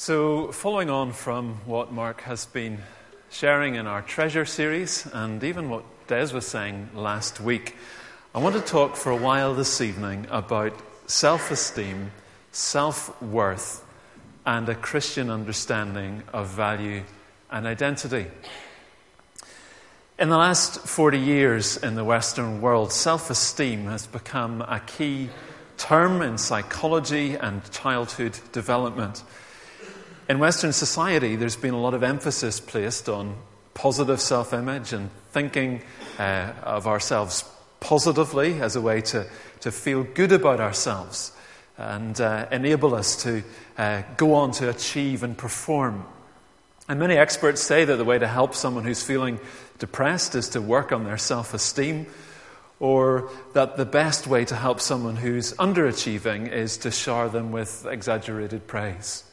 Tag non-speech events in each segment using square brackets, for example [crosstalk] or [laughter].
So, following on from what Mark has been sharing in our treasure series, and even what Des was saying last week, I want to talk for a while this evening about self esteem, self worth, and a Christian understanding of value and identity. In the last 40 years in the Western world, self esteem has become a key term in psychology and childhood development. In Western society, there's been a lot of emphasis placed on positive self image and thinking uh, of ourselves positively as a way to, to feel good about ourselves and uh, enable us to uh, go on to achieve and perform. And many experts say that the way to help someone who's feeling depressed is to work on their self esteem, or that the best way to help someone who's underachieving is to shower them with exaggerated praise.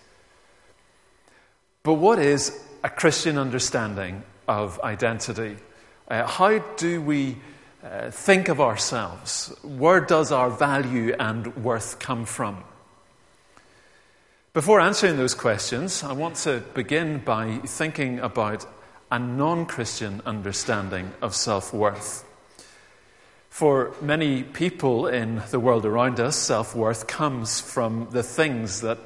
But what is a Christian understanding of identity? Uh, how do we uh, think of ourselves? Where does our value and worth come from? Before answering those questions, I want to begin by thinking about a non Christian understanding of self worth. For many people in the world around us, self worth comes from the things that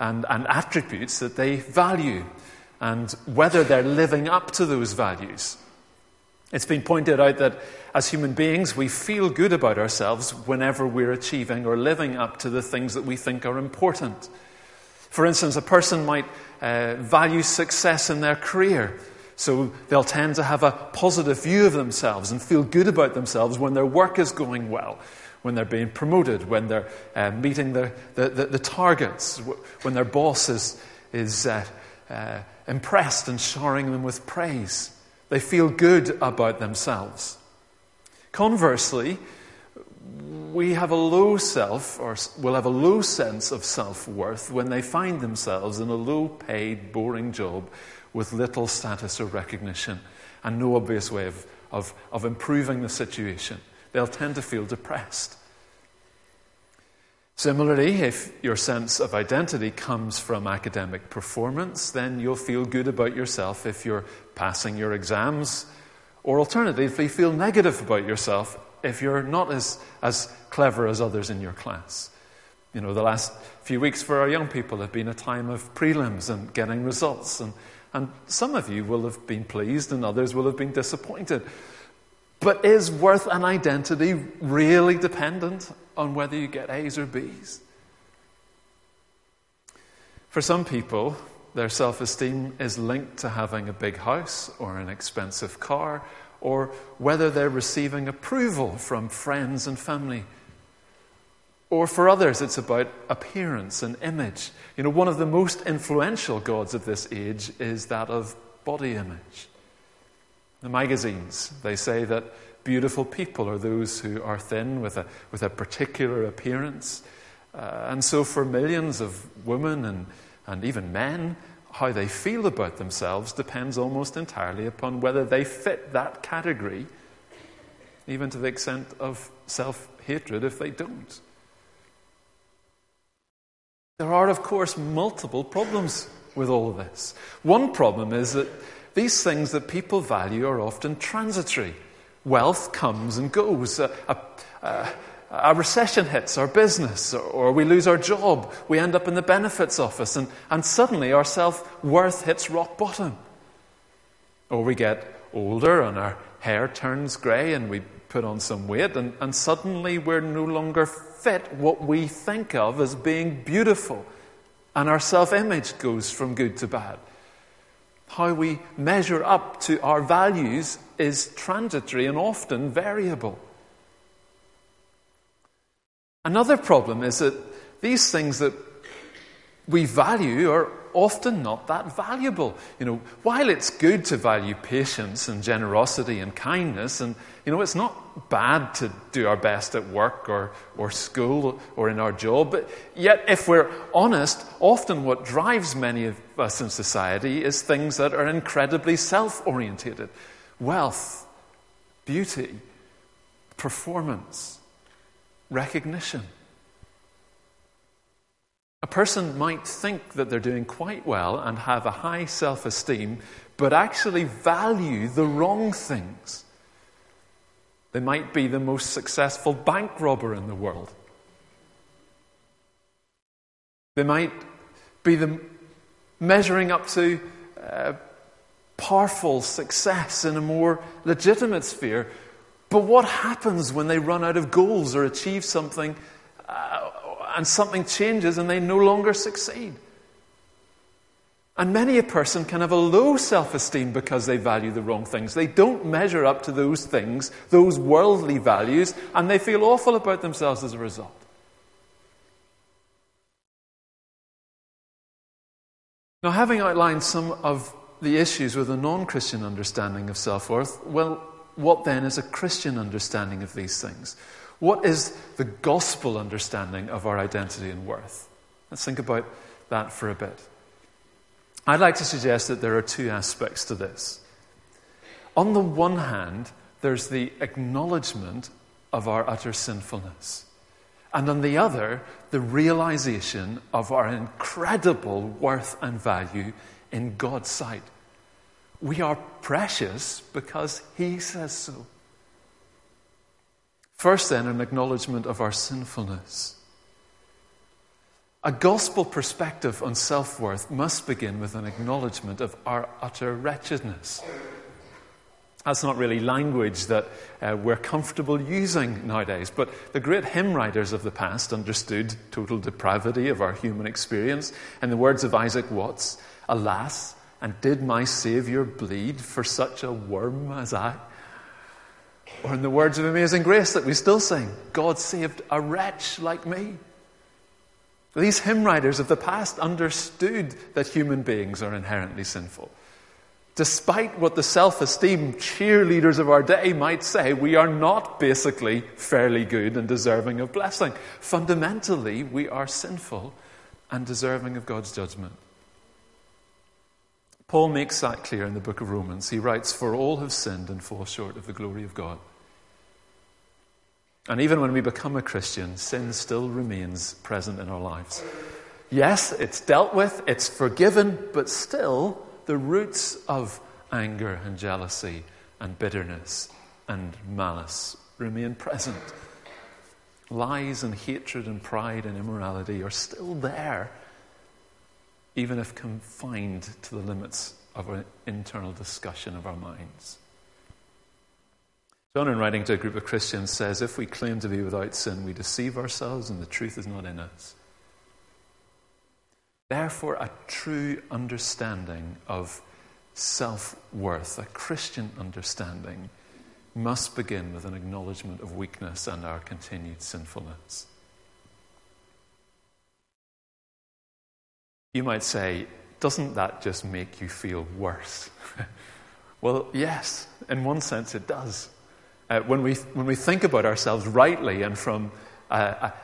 and, and attributes that they value and whether they're living up to those values. It's been pointed out that as human beings, we feel good about ourselves whenever we're achieving or living up to the things that we think are important. For instance, a person might uh, value success in their career, so they'll tend to have a positive view of themselves and feel good about themselves when their work is going well when they're being promoted, when they're uh, meeting the, the, the, the, targets, when their boss is, is uh, uh, impressed and showering them with praise. They feel good about themselves. Conversely, we have a low self, or will have a low sense of self worth when they find themselves in a low paid, boring job with little status or recognition and no obvious way of, of, of improving the situation they'll tend to feel depressed. Similarly, if your sense of identity comes from academic performance, then you'll feel good about yourself if you're passing your exams, or alternatively, feel negative about yourself if you're not as, as clever as others in your class. You know, the last few weeks for our young people have been a time of prelims and getting results, and, and some of you will have been pleased and others will have been disappointed. But is worth and identity really dependent on whether you get A's or B's? For some people, their self esteem is linked to having a big house or an expensive car, or whether they're receiving approval from friends and family. Or for others, it's about appearance and image. You know, one of the most influential gods of this age is that of body image. The magazines, they say that beautiful people are those who are thin with a, with a particular appearance. Uh, and so, for millions of women and, and even men, how they feel about themselves depends almost entirely upon whether they fit that category, even to the extent of self hatred if they don't. There are, of course, multiple problems with all of this. One problem is that these things that people value are often transitory. Wealth comes and goes. A, a, a recession hits our business, or we lose our job. We end up in the benefits office, and, and suddenly our self worth hits rock bottom. Or we get older and our hair turns grey and we put on some weight, and, and suddenly we're no longer fit what we think of as being beautiful, and our self image goes from good to bad how we measure up to our values is transitory and often variable. Another problem is that these things that we value are often not that valuable. You know, while it's good to value patience and generosity and kindness, and you know, it's not bad to do our best at work or, or school or in our job, but yet, if we're honest, often what drives many of us in society is things that are incredibly self orientated wealth, beauty, performance, recognition. A person might think that they're doing quite well and have a high self esteem, but actually value the wrong things. They might be the most successful bank robber in the world. They might be the measuring up to uh, powerful success in a more legitimate sphere. But what happens when they run out of goals or achieve something uh, and something changes and they no longer succeed? And many a person can have a low self esteem because they value the wrong things. They don't measure up to those things, those worldly values, and they feel awful about themselves as a result. Now, having outlined some of the issues with a non Christian understanding of self worth, well, what then is a Christian understanding of these things? What is the gospel understanding of our identity and worth? Let's think about that for a bit. I'd like to suggest that there are two aspects to this. On the one hand, there's the acknowledgement of our utter sinfulness. And on the other, the realization of our incredible worth and value in God's sight. We are precious because He says so. First, then, an acknowledgement of our sinfulness. A gospel perspective on self worth must begin with an acknowledgement of our utter wretchedness. That's not really language that uh, we're comfortable using nowadays, but the great hymn writers of the past understood total depravity of our human experience. In the words of Isaac Watts, Alas, and did my Saviour bleed for such a worm as I? Or in the words of Amazing Grace that we still sing, God saved a wretch like me. These hymn writers of the past understood that human beings are inherently sinful. Despite what the self esteem cheerleaders of our day might say, we are not basically fairly good and deserving of blessing. Fundamentally, we are sinful and deserving of God's judgment. Paul makes that clear in the book of Romans. He writes, For all have sinned and fall short of the glory of God. And even when we become a Christian, sin still remains present in our lives. Yes, it's dealt with, it's forgiven, but still, the roots of anger and jealousy and bitterness and malice remain present. Lies and hatred and pride and immorality are still there even if confined to the limits of our internal discussion of our minds. John, in writing to a group of Christians, says if we claim to be without sin, we deceive ourselves and the truth is not in us. Therefore, a true understanding of self worth, a Christian understanding, must begin with an acknowledgement of weakness and our continued sinfulness. You might say, doesn't that just make you feel worse? [laughs] well, yes, in one sense it does. Uh, when, we, when we think about ourselves rightly and from a,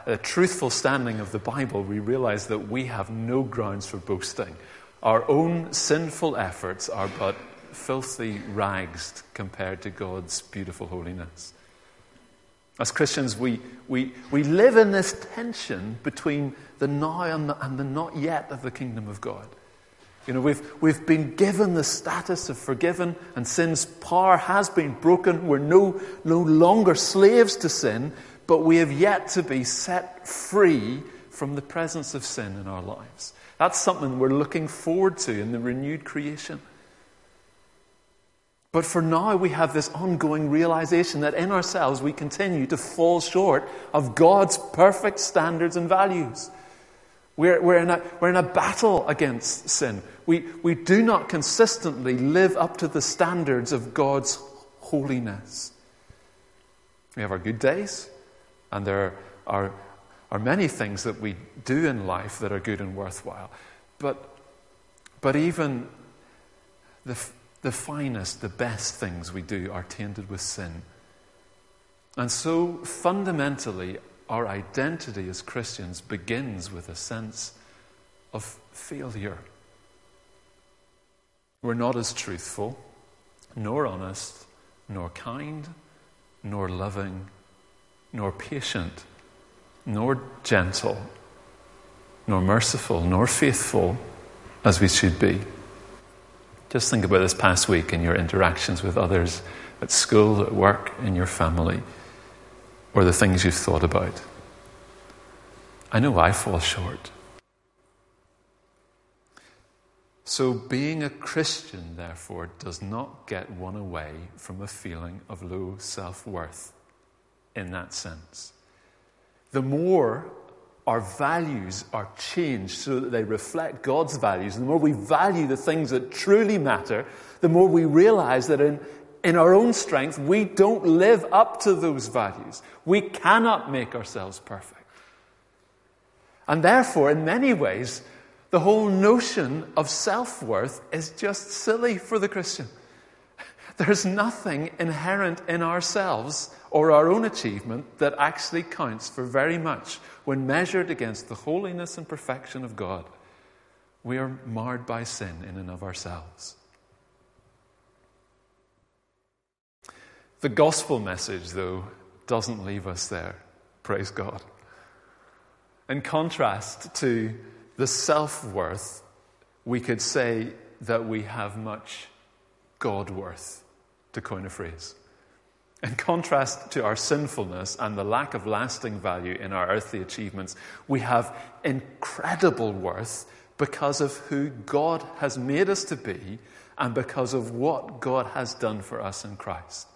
a, a truthful standing of the Bible, we realize that we have no grounds for boasting. Our own sinful efforts are but filthy rags compared to God's beautiful holiness. As Christians, we, we, we live in this tension between the now and the, and the not yet of the kingdom of God. You know, we've, we've been given the status of forgiven, and sin's power has been broken. We're no, no longer slaves to sin, but we have yet to be set free from the presence of sin in our lives. That's something we're looking forward to in the renewed creation. But for now, we have this ongoing realization that in ourselves we continue to fall short of God's perfect standards and values. We're, we're, in, a, we're in a battle against sin. We, we do not consistently live up to the standards of God's holiness. We have our good days, and there are, are many things that we do in life that are good and worthwhile. But, but even the, the finest, the best things we do are tainted with sin. And so, fundamentally, our identity as Christians begins with a sense of failure. We're not as truthful, nor honest, nor kind, nor loving, nor patient, nor gentle, nor merciful, nor faithful as we should be. Just think about this past week in your interactions with others at school, at work, in your family, or the things you've thought about. I know I fall short. So, being a Christian, therefore, does not get one away from a feeling of low self worth in that sense. The more our values are changed so that they reflect God's values, the more we value the things that truly matter, the more we realize that in, in our own strength, we don't live up to those values. We cannot make ourselves perfect. And therefore, in many ways, the whole notion of self worth is just silly for the Christian. There's nothing inherent in ourselves or our own achievement that actually counts for very much when measured against the holiness and perfection of God. We are marred by sin in and of ourselves. The gospel message, though, doesn't leave us there. Praise God. In contrast to the self worth, we could say that we have much God worth, to coin a phrase. In contrast to our sinfulness and the lack of lasting value in our earthly achievements, we have incredible worth because of who God has made us to be and because of what God has done for us in Christ.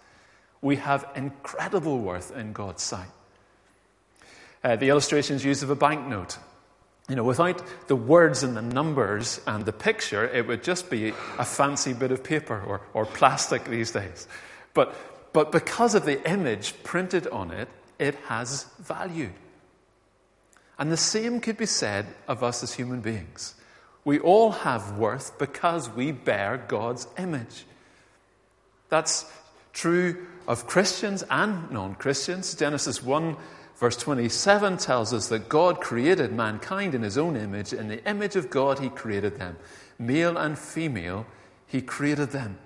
We have incredible worth in God's sight. Uh, the illustration is used of a banknote. You know, without the words and the numbers and the picture, it would just be a fancy bit of paper or, or plastic these days. But, but because of the image printed on it, it has value. And the same could be said of us as human beings. We all have worth because we bear God's image. That's true of Christians and non Christians. Genesis 1 Verse 27 tells us that God created mankind in his own image. In the image of God, he created them. Male and female, he created them.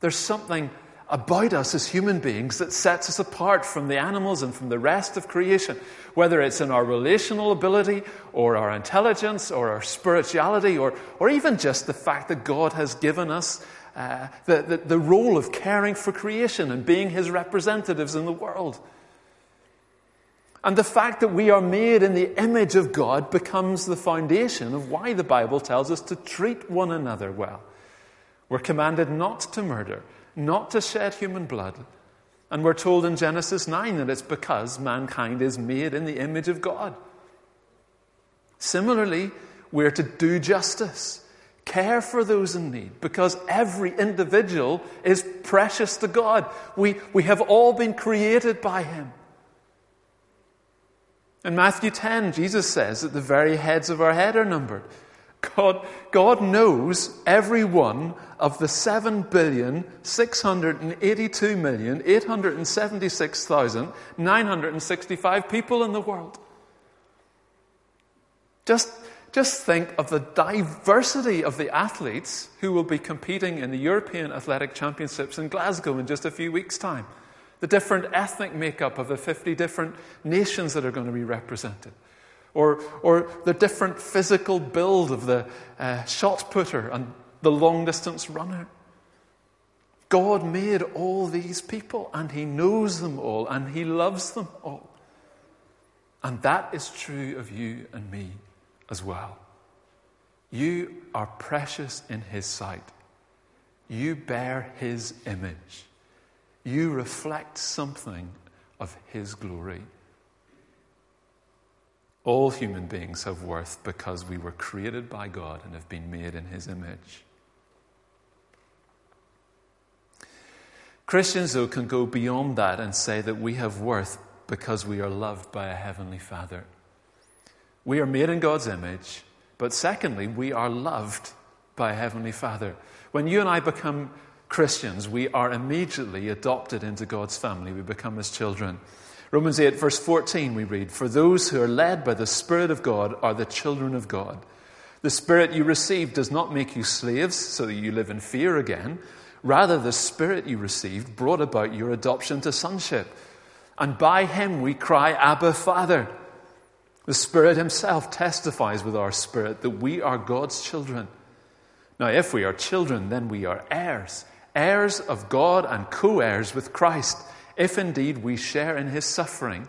There's something about us as human beings that sets us apart from the animals and from the rest of creation, whether it's in our relational ability or our intelligence or our spirituality or, or even just the fact that God has given us uh, the, the, the role of caring for creation and being his representatives in the world. And the fact that we are made in the image of God becomes the foundation of why the Bible tells us to treat one another well. We're commanded not to murder, not to shed human blood. And we're told in Genesis 9 that it's because mankind is made in the image of God. Similarly, we're to do justice, care for those in need, because every individual is precious to God. We, we have all been created by Him. In Matthew 10, Jesus says that the very heads of our head are numbered. God, God knows every one of the 7,682,876,965 people in the world. Just, just think of the diversity of the athletes who will be competing in the European Athletic Championships in Glasgow in just a few weeks' time the different ethnic makeup of the 50 different nations that are going to be represented, or, or the different physical build of the uh, shot putter and the long distance runner. God made all these people and He knows them all and He loves them all. And that is true of you and me as well. You are precious in His sight. You bear His image you reflect something of His glory. All human beings have worth because we were created by God and have been made in His image. Christians, though, can go beyond that and say that we have worth because we are loved by a Heavenly Father. We are made in God's image, but secondly, we are loved by a Heavenly Father. When you and I become Christians, we are immediately adopted into God's family. We become his children. Romans 8, verse 14, we read, For those who are led by the Spirit of God are the children of God. The Spirit you received does not make you slaves so that you live in fear again. Rather, the Spirit you received brought about your adoption to sonship. And by him we cry, Abba, Father. The Spirit Himself testifies with our spirit that we are God's children. Now, if we are children, then we are heirs, heirs of God and co heirs with Christ, if indeed we share in His suffering,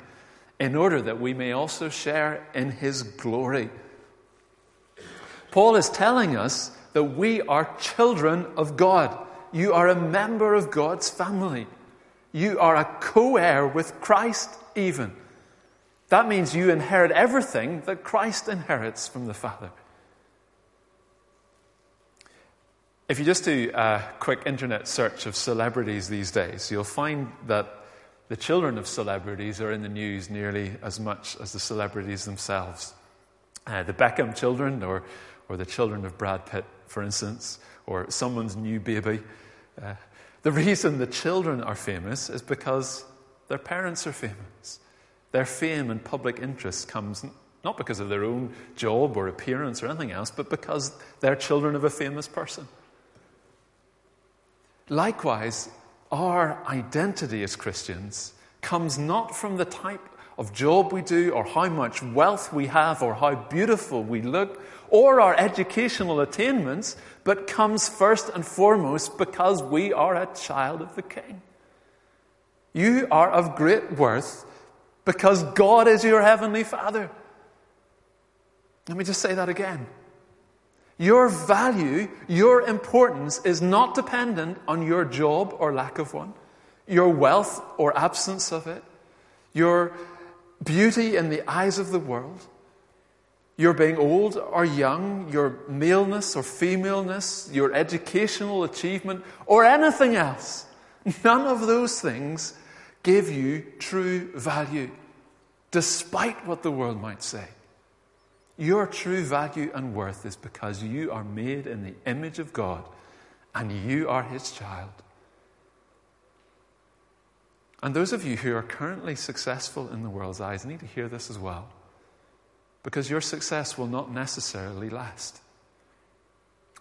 in order that we may also share in His glory. Paul is telling us that we are children of God. You are a member of God's family. You are a co heir with Christ, even. That means you inherit everything that Christ inherits from the Father. If you just do a quick internet search of celebrities these days, you'll find that the children of celebrities are in the news nearly as much as the celebrities themselves. Uh, the Beckham children, or, or the children of Brad Pitt, for instance, or someone's new baby. Uh, the reason the children are famous is because their parents are famous. Their fame and public interest comes not because of their own job or appearance or anything else, but because they're children of a famous person. Likewise, our identity as Christians comes not from the type of job we do or how much wealth we have or how beautiful we look or our educational attainments, but comes first and foremost because we are a child of the King. You are of great worth because God is your heavenly Father. Let me just say that again. Your value, your importance is not dependent on your job or lack of one, your wealth or absence of it, your beauty in the eyes of the world, your being old or young, your maleness or femaleness, your educational achievement, or anything else. None of those things give you true value, despite what the world might say. Your true value and worth is because you are made in the image of God and you are His child. And those of you who are currently successful in the world's eyes need to hear this as well because your success will not necessarily last.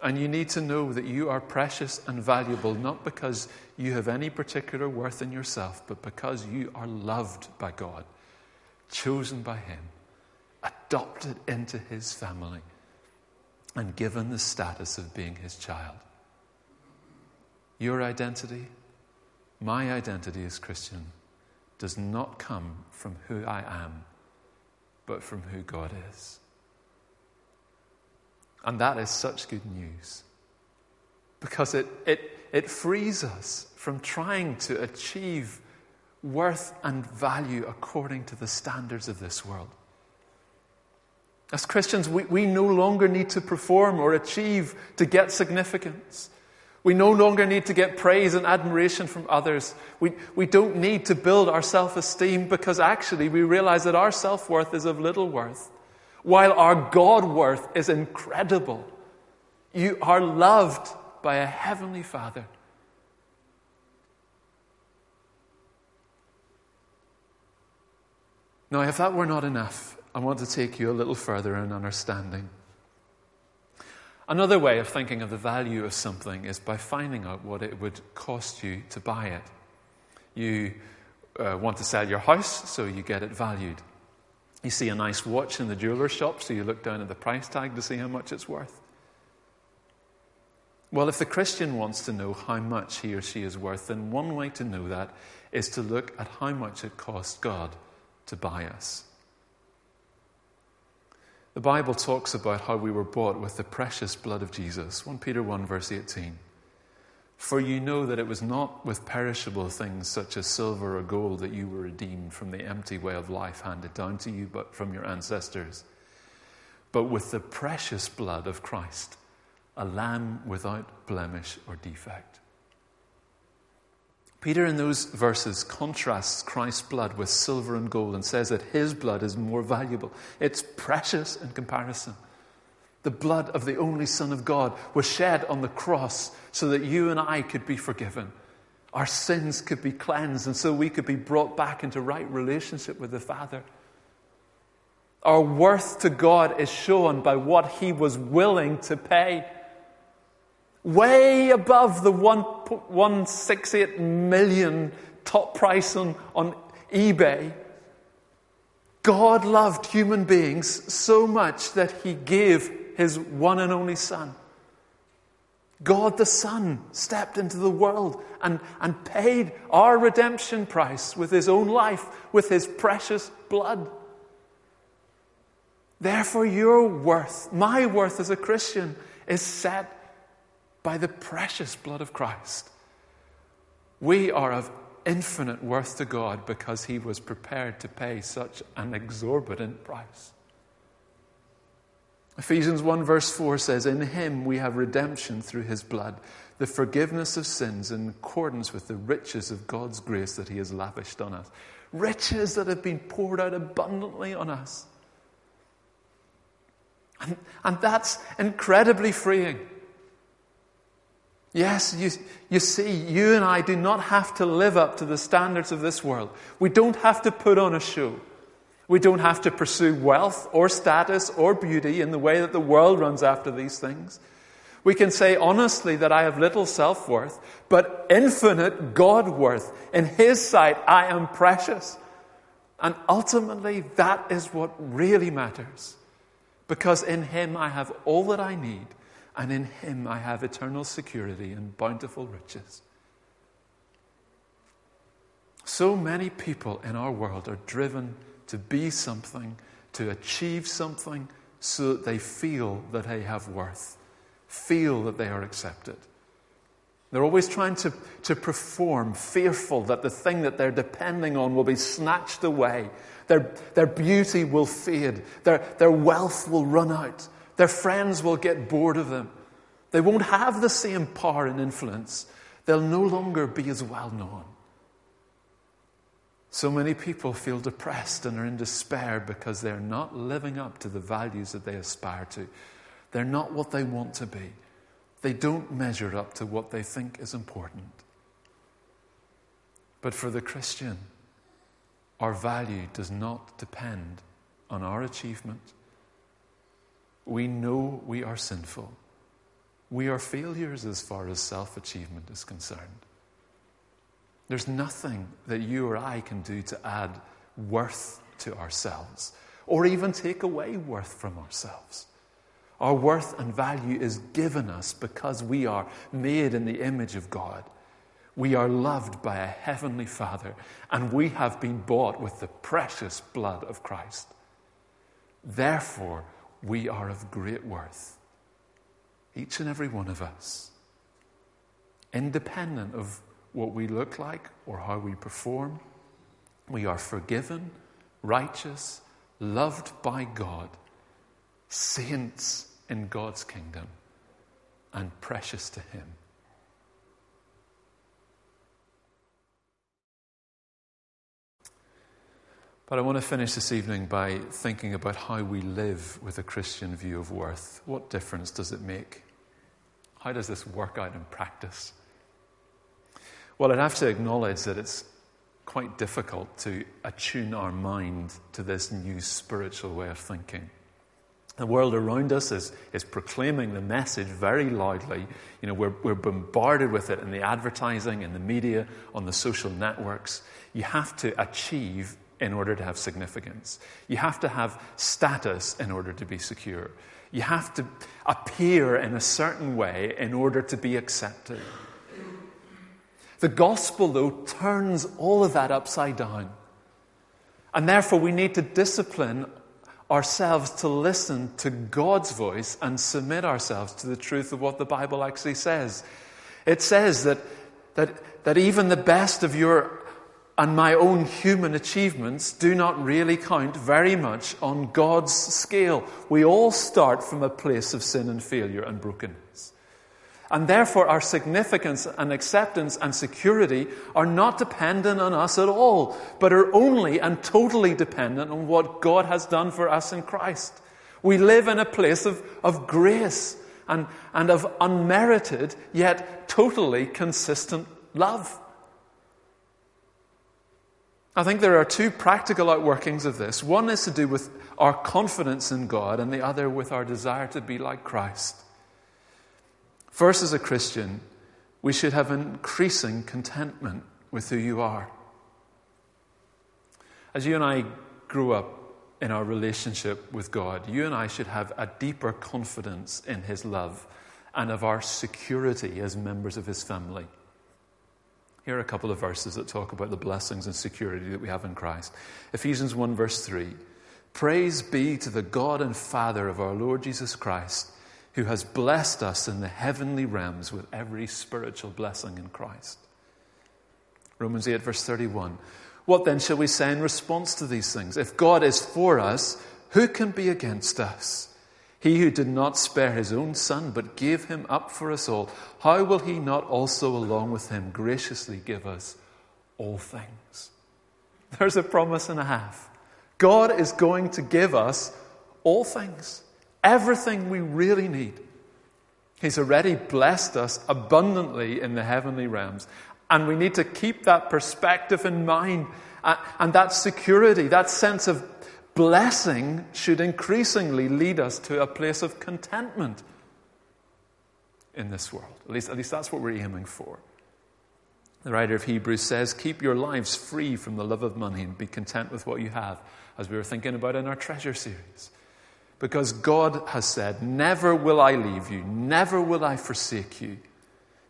And you need to know that you are precious and valuable not because you have any particular worth in yourself, but because you are loved by God, chosen by Him, adopted into His family, and given the status of being His child. Your identity, my identity as Christian, does not come from who I am but from who God is. And that is such good news because it, it, it frees us from trying to achieve worth and value according to the standards of this world. As Christians, we, we no longer need to perform or achieve to get significance. We no longer need to get praise and admiration from others. We, we don't need to build our self esteem because actually we realize that our self worth is of little worth, while our God worth is incredible. You are loved by a heavenly Father. Now, if that were not enough, I want to take you a little further in understanding. Another way of thinking of the value of something is by finding out what it would cost you to buy it. You uh, want to sell your house, so you get it valued. You see a nice watch in the jeweler's shop, so you look down at the price tag to see how much it's worth. Well, if the Christian wants to know how much he or she is worth, then one way to know that is to look at how much it cost God to buy us. The Bible talks about how we were bought with the precious blood of Jesus. 1 Peter 1, verse 18. For you know that it was not with perishable things such as silver or gold that you were redeemed from the empty way of life handed down to you but from your ancestors, but with the precious blood of Christ, a lamb without blemish or defect. Peter, in those verses, contrasts Christ's blood with silver and gold and says that his blood is more valuable. It's precious in comparison. The blood of the only Son of God was shed on the cross so that you and I could be forgiven. Our sins could be cleansed, and so we could be brought back into right relationship with the Father. Our worth to God is shown by what He was willing to pay way above the 168 million top price on, on eBay. God loved human beings so much that he gave his one and only Son. God the Son stepped into the world and, and paid our redemption price with his own life, with his precious blood. Therefore, your worth, my worth as a Christian, is set by the precious blood of Christ. We are of infinite worth to God because he was prepared to pay such an exorbitant price. Ephesians 1 verse 4 says, In him we have redemption through his blood, the forgiveness of sins in accordance with the riches of God's grace that he has lavished on us. Riches that have been poured out abundantly on us. And, and that's incredibly freeing. Yes, you, you see, you and I do not have to live up to the standards of this world. We don't have to put on a show. We don't have to pursue wealth or status or beauty in the way that the world runs after these things. We can say honestly that I have little self worth, but infinite God worth. In His sight, I am precious. And ultimately, that is what really matters. Because in Him, I have all that I need and in him I have eternal security and bountiful riches. So many people in our world are driven to be something, to achieve something, so that they feel that they have worth, feel that they are accepted. They're always trying to, to perform, fearful that the thing that they're depending on will be snatched away. Their, their beauty will fade. Their, their wealth will run out. Their friends will get bored of them. They won't have the same power and influence. They'll no longer be as well known. So many people feel depressed and are in despair because they're not living up to the values that they aspire to. They're not what they want to be. They don't measure up to what they think is important. But for the Christian, our value does not depend on our achievement we know we are sinful. We are failures as far as self achievement is concerned. There's nothing that you or I can do to add worth to ourselves or even take away worth from ourselves. Our worth and value is given us because we are made in the image of God. We are loved by a heavenly Father, and we have been bought with the precious blood of Christ. Therefore, we are of great worth. Each and every one of us. Independent of what we look like or how we perform, we are forgiven, righteous, loved by God, saints in God's kingdom, and precious to Him. But I want to finish this evening by thinking about how we live with a Christian view of worth. What difference does it make? How does this work out in practice? Well, I'd have to acknowledge that it's quite difficult to attune our mind to this new spiritual way of thinking. The world around us is, is proclaiming the message very loudly. You know, we're, we're bombarded with it in the advertising, in the media, on the social networks. You have to achieve in order to have significance. You have to have status in order to be secure. You have to appear in a certain way in order to be accepted. The gospel, though, turns all of that upside down. And therefore, we need to discipline ourselves to listen to God's voice and submit ourselves to the truth of what the Bible actually says. It says that, that, that even the best of your and my own human achievements do not really count very much on God's scale. We all start from a place of sin and failure and brokenness. And therefore, our significance and acceptance and security are not dependent on us at all, but are only and totally dependent on what God has done for us in Christ. We live in a place of, of grace and, and of unmerited, yet totally consistent love. I think there are two practical outworkings of this. One is to do with our confidence in God, and the other with our desire to be like Christ. First, as a Christian, we should have increasing contentment with who you are. As you and I grew up in our relationship with God. You and I should have a deeper confidence in His love and of our security as members of His family. Here are a couple of verses that talk about the blessings and security that we have in Christ. Ephesians 1, verse 3. Praise be to the God and Father of our Lord Jesus Christ, who has blessed us in the heavenly realms with every spiritual blessing in Christ. Romans 8, verse 31. What then shall we say in response to these things? If God is for us, who can be against us? He who did not spare his own son, but gave him up for us all, how will he not also, along with him, graciously give us all things? There's a promise and a half. God is going to give us all things, everything we really need. He's already blessed us abundantly in the heavenly realms. And we need to keep that perspective in mind. Uh, and that security, that sense of blessing, should increasingly lead us to a place of contentment in this world. At least, at least that's what we're aiming for. The writer of Hebrews says, Keep your lives free from the love of money and be content with what you have, as we were thinking about in our treasure series. Because God has said, Never will I leave you, never will I forsake you.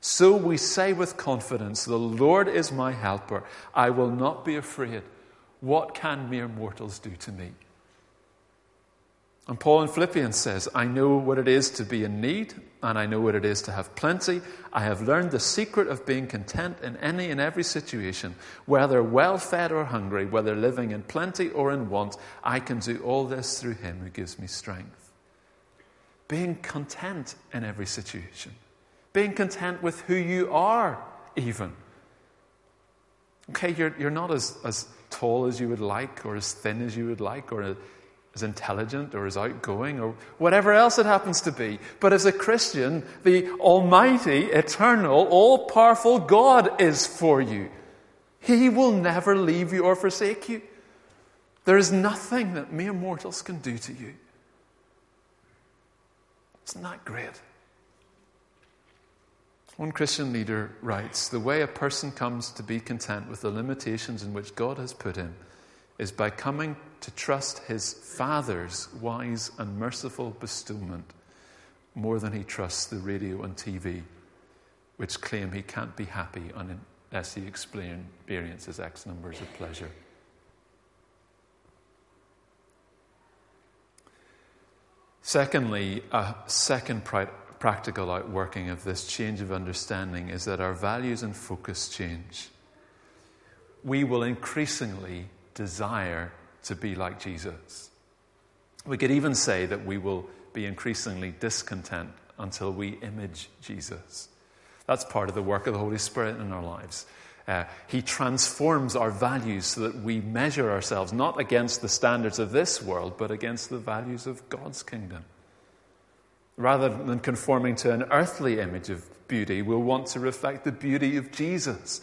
So we say with confidence, The Lord is my helper. I will not be afraid. What can mere mortals do to me? And Paul in Philippians says, I know what it is to be in need, and I know what it is to have plenty. I have learned the secret of being content in any and every situation, whether well fed or hungry, whether living in plenty or in want. I can do all this through him who gives me strength. Being content in every situation. Being content with who you are, even. Okay, you're, you're not as, as tall as you would like, or as thin as you would like, or as intelligent, or as outgoing, or whatever else it happens to be. But as a Christian, the Almighty, eternal, all powerful God is for you. He will never leave you or forsake you. There is nothing that mere mortals can do to you. Isn't that great? One Christian leader writes The way a person comes to be content with the limitations in which God has put him is by coming to trust his Father's wise and merciful bestowment more than he trusts the radio and TV, which claim he can't be happy unless he experiences X numbers of pleasure. Secondly, a second practical outworking of this change of understanding is that our values and focus change. We will increasingly desire to be like Jesus. We could even say that we will be increasingly discontent until we image Jesus. That's part of the work of the Holy Spirit in our lives. Uh, he transforms our values so that we measure ourselves not against the standards of this world, but against the values of God's kingdom. Rather than conforming to an earthly image of beauty, we'll want to reflect the beauty of Jesus.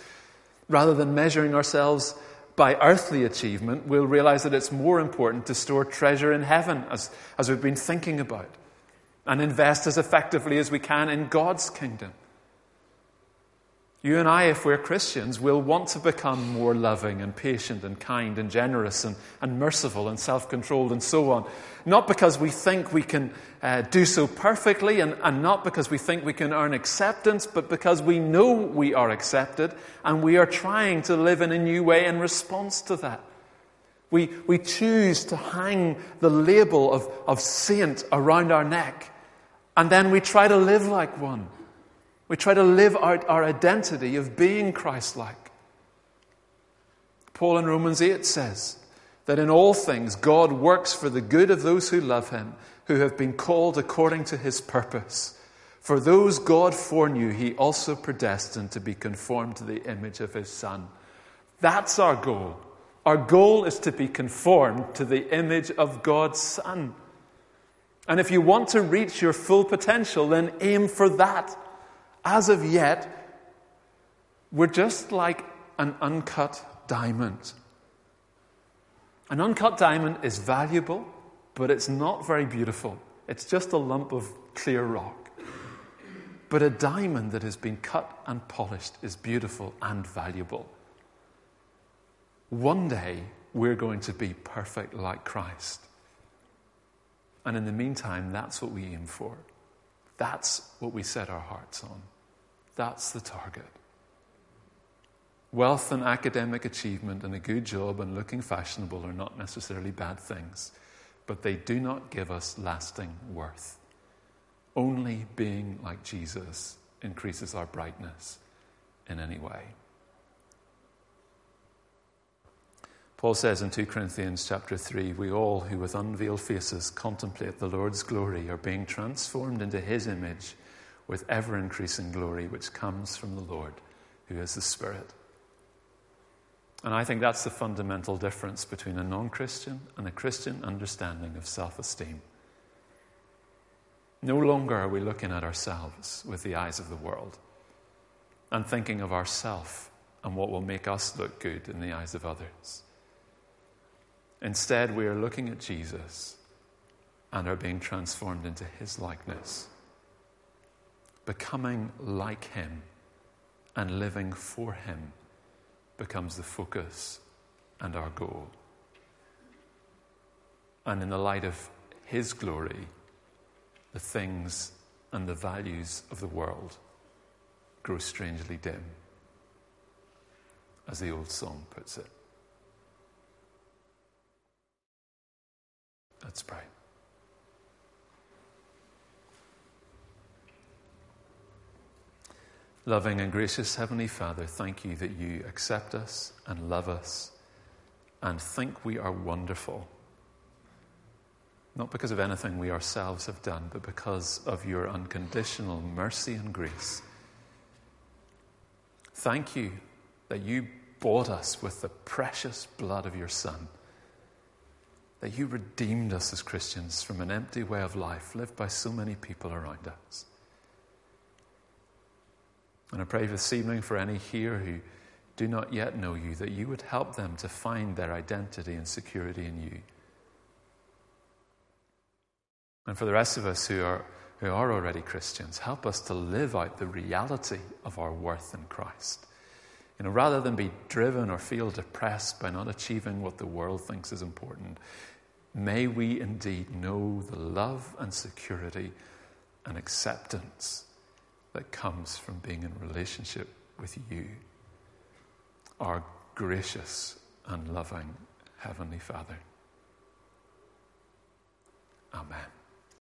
Rather than measuring ourselves by earthly achievement, we'll realize that it's more important to store treasure in heaven, as, as we've been thinking about, and invest as effectively as we can in God's kingdom. You and I, if we're Christians, will want to become more loving and patient and kind and generous and, and merciful and self controlled and so on. Not because we think we can uh, do so perfectly and, and not because we think we can earn acceptance, but because we know we are accepted and we are trying to live in a new way in response to that. We, we choose to hang the label of, of saint around our neck and then we try to live like one. We try to live out our identity of being Christ like. Paul in Romans 8 says that in all things God works for the good of those who love him, who have been called according to his purpose. For those God foreknew, he also predestined to be conformed to the image of his Son. That's our goal. Our goal is to be conformed to the image of God's Son. And if you want to reach your full potential, then aim for that as of yet, we're just like an uncut diamond. An uncut diamond is valuable, but it's not very beautiful. It's just a lump of clear rock. But a diamond that has been cut and polished is beautiful and valuable. One day, we're going to be perfect like Christ. And in the meantime, that's what we aim for. That's what we set our hearts on. That's the target. Wealth and academic achievement and a good job and looking fashionable are not necessarily bad things, but they do not give us lasting worth. Only being like Jesus increases our brightness in any way. Paul says in 2 Corinthians chapter 3 we all who with unveiled faces contemplate the Lord's glory are being transformed into his image with ever increasing glory which comes from the Lord who is the Spirit. And I think that's the fundamental difference between a non Christian and a Christian understanding of self esteem. No longer are we looking at ourselves with the eyes of the world and thinking of ourself and what will make us look good in the eyes of others. Instead, we are looking at Jesus and are being transformed into his likeness, becoming like him and living for him becomes the focus and our goal. And in the light of His glory, the things and the values of the world grow strangely dim, as the old song puts it. Let's pray. Loving and gracious Heavenly Father, thank you that you accept us and love us and think we are wonderful. Not because of anything we ourselves have done, but because of your unconditional mercy and grace. Thank you that you bought us with the precious blood of your Son, that you redeemed us as Christians from an empty way of life lived by so many people around us. And I pray this evening for any here who do not yet know you, that you would help them to find their identity and security in you. And for the rest of us who are, who are already Christians, help us to live out the reality of our worth in Christ. You know, rather than be driven or feel depressed by not achieving what the world thinks is important, may we indeed know the love and security and acceptance that comes from being in relationship with you, our gracious and loving Heavenly Father. Amen.